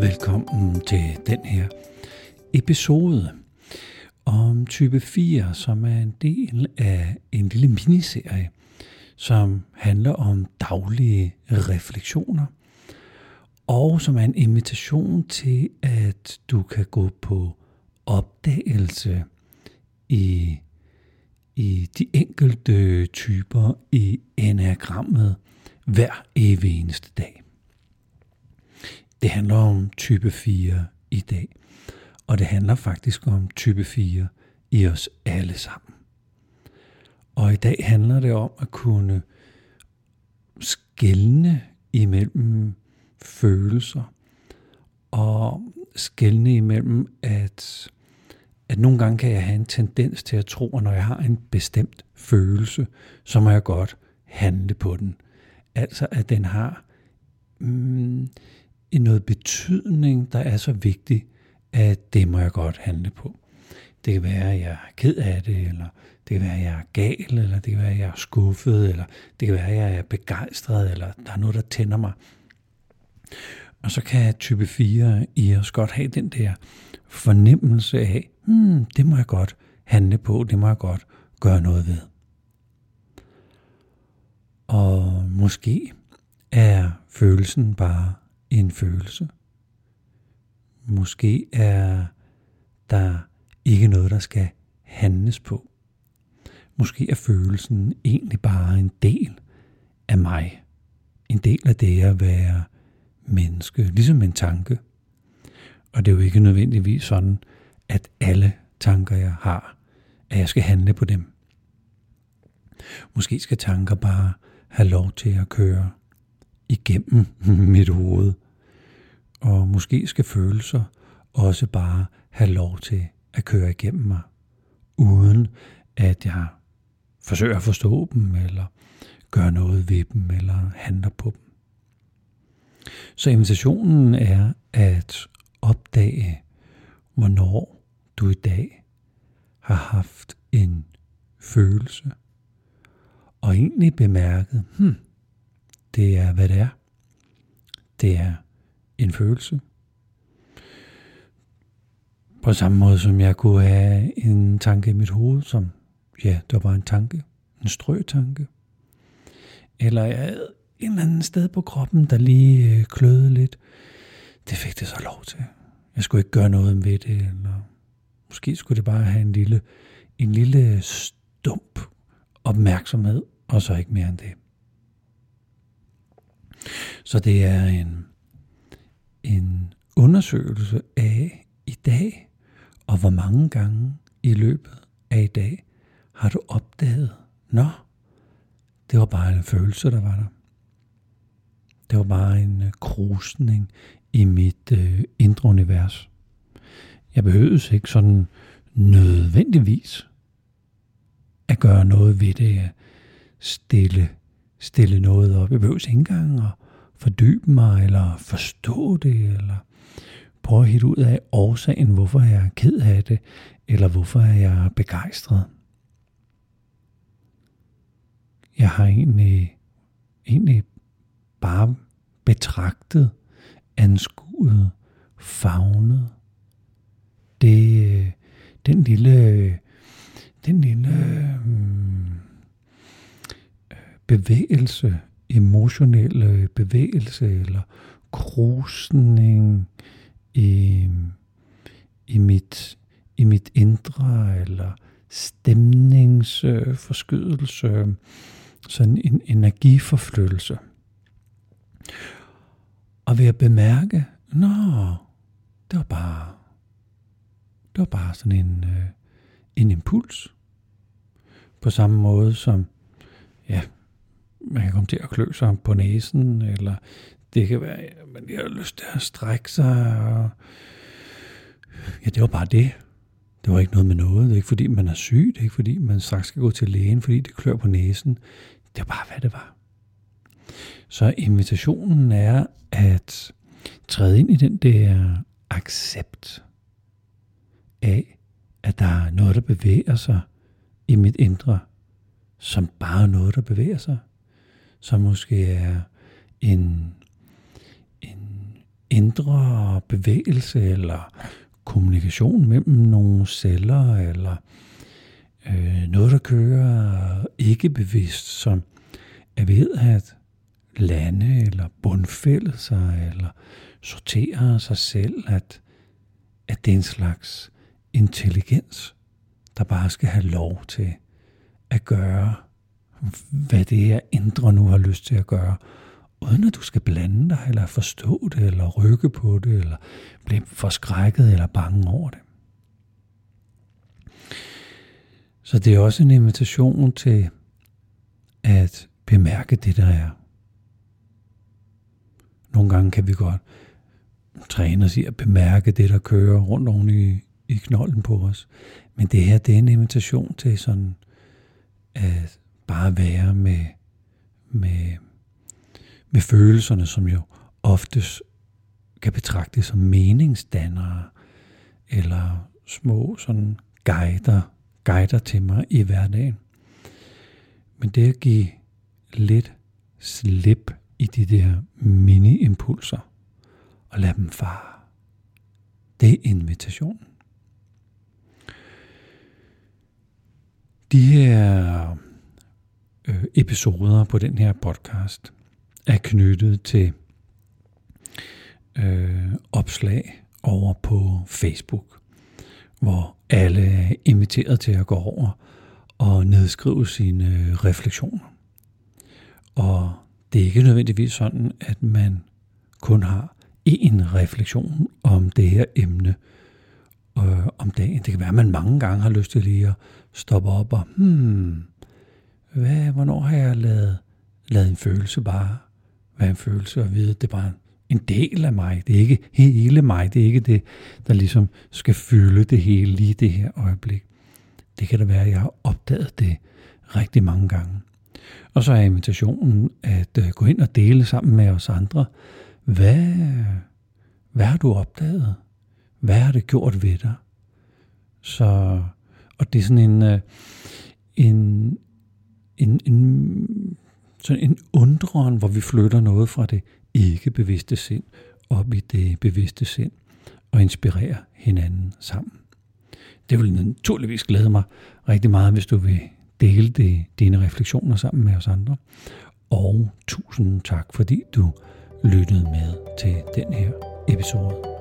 Velkommen til den her episode om type 4, som er en del af en lille miniserie, som handler om daglige refleksioner, og som er en invitation til, at du kan gå på opdagelse i, i de enkelte typer i enagrammet hver evig eneste dag. Det handler om type 4 i dag, og det handler faktisk om type 4 i os alle sammen. Og i dag handler det om at kunne skælne imellem følelser og skælne imellem, at, at nogle gange kan jeg have en tendens til at tro, at når jeg har en bestemt følelse, så må jeg godt handle på den. Altså at den har mm, noget betydning, der er så vigtig, at det må jeg godt handle på. Det kan være, at jeg er ked af det, eller det kan være, at jeg er gal, eller det kan være, at jeg er skuffet, eller det kan være, at jeg er begejstret, eller der er noget, der tænder mig. Og så kan type 4 i os godt have den der fornemmelse af, hmm, det må jeg godt handle på, det må jeg godt gøre noget ved. Og måske er følelsen bare en følelse. Måske er der ikke noget, der skal handles på. Måske er følelsen egentlig bare en del af mig. En del af det at være menneske, ligesom en tanke. Og det er jo ikke nødvendigvis sådan, at alle tanker, jeg har, at jeg skal handle på dem. Måske skal tanker bare have lov til at køre igennem mit hoved. Og måske skal følelser også bare have lov til at køre igennem mig, uden at jeg forsøger at forstå dem, eller gøre noget ved dem, eller handler på dem. Så invitationen er at opdage, hvornår du i dag har haft en følelse, og egentlig bemærket, hmm, det er hvad det er. Det er en følelse. På samme måde som jeg kunne have en tanke i mit hoved, som, ja, der var en tanke, en strøtanke. Eller jeg havde en eller anden sted på kroppen, der lige øh, kløede lidt. Det fik det så lov til. Jeg skulle ikke gøre noget ved det, eller måske skulle det bare have en lille, en lille stump opmærksomhed, og så ikke mere end det. Så det er en, en undersøgelse af i dag, og hvor mange gange i løbet af i dag har du opdaget, nå, det var bare en følelse, der var der. Det var bare en øh, krusning i mit øh, indre univers. Jeg behøves ikke sådan nødvendigvis at gøre noget ved det, at stille, stille noget op. Jeg behøvede ikke engang at fordybe mig, eller forstå det, eller prøve at hitte ud af årsagen, hvorfor jeg er ked af det, eller hvorfor jeg er begejstret. Jeg har egentlig, egentlig bare betragtet, anskuet, fagnet. Det, den lille, den lille hmm, øh, bevægelse, emotionelle bevægelse eller krusning i, i, mit, i mit indre, eller stemningsforskydelse, sådan en energiforflyttelse. Og ved at bemærke, nå, det var bare, det var bare sådan en, øh, en impuls. På samme måde som, ja, man kan komme til at klø sig på næsen, eller det kan være, at man har lyst til at strække sig. Og ja, det var bare det. Det var ikke noget med noget. Det er ikke fordi, man er syg. Det er ikke fordi, man straks skal gå til lægen, fordi det klør på næsen. Det var bare, hvad det var. Så invitationen er at træde ind i den der accept af, at der er noget, der bevæger sig i mit indre, som bare noget, der bevæger sig, som måske er en, en indre bevægelse eller kommunikation mellem nogle celler, eller øh, noget, der kører ikke bevidst, som er ved at lande eller bundfælde sig, eller sortere sig selv, at, at det er en slags intelligens, der bare skal have lov til at gøre, hvad det her indre nu har lyst til at gøre, uden at du skal blande dig, eller forstå det, eller rykke på det, eller blive forskrækket eller bange over det. Så det er også en invitation til at bemærke det, der er. Nogle gange kan vi godt træne os i at bemærke det, der kører rundt oven i, i knolden på os. Men det her, det er en invitation til sådan at bare være med, med, med følelserne, som jo oftest kan betragtes som meningsdannere, eller små sådan guider, guider til mig i hverdagen. Men det at give lidt slip i de der mini-impulser, og lade dem fare, det er invitationen. De her Øh, episoder på den her podcast er knyttet til øh, opslag over på Facebook, hvor alle er inviteret til at gå over og nedskrive sine øh, refleksioner. Og det er ikke nødvendigvis sådan, at man kun har én refleksion om det her emne øh, om dagen. Det kan være, at man mange gange har lyst til lige at stoppe op og, hmm, hvad, hvornår har jeg lavet, lavet en følelse bare være en følelse og vide, det er bare en del af mig. Det er ikke hele mig. Det er ikke det, der ligesom skal fylde det hele lige det her øjeblik. Det kan da være, at jeg har opdaget det rigtig mange gange. Og så er invitationen at øh, gå ind og dele sammen med os andre. Hvad, hvad har du opdaget? Hvad har det gjort ved dig? Så, og det er sådan en, øh, en, en, en, sådan en undren, hvor vi flytter noget fra det ikke bevidste sind op i det bevidste sind og inspirerer hinanden sammen. Det vil naturligvis glæde mig rigtig meget, hvis du vil dele det, dine refleksioner sammen med os andre. Og tusind tak, fordi du lyttede med til den her episode.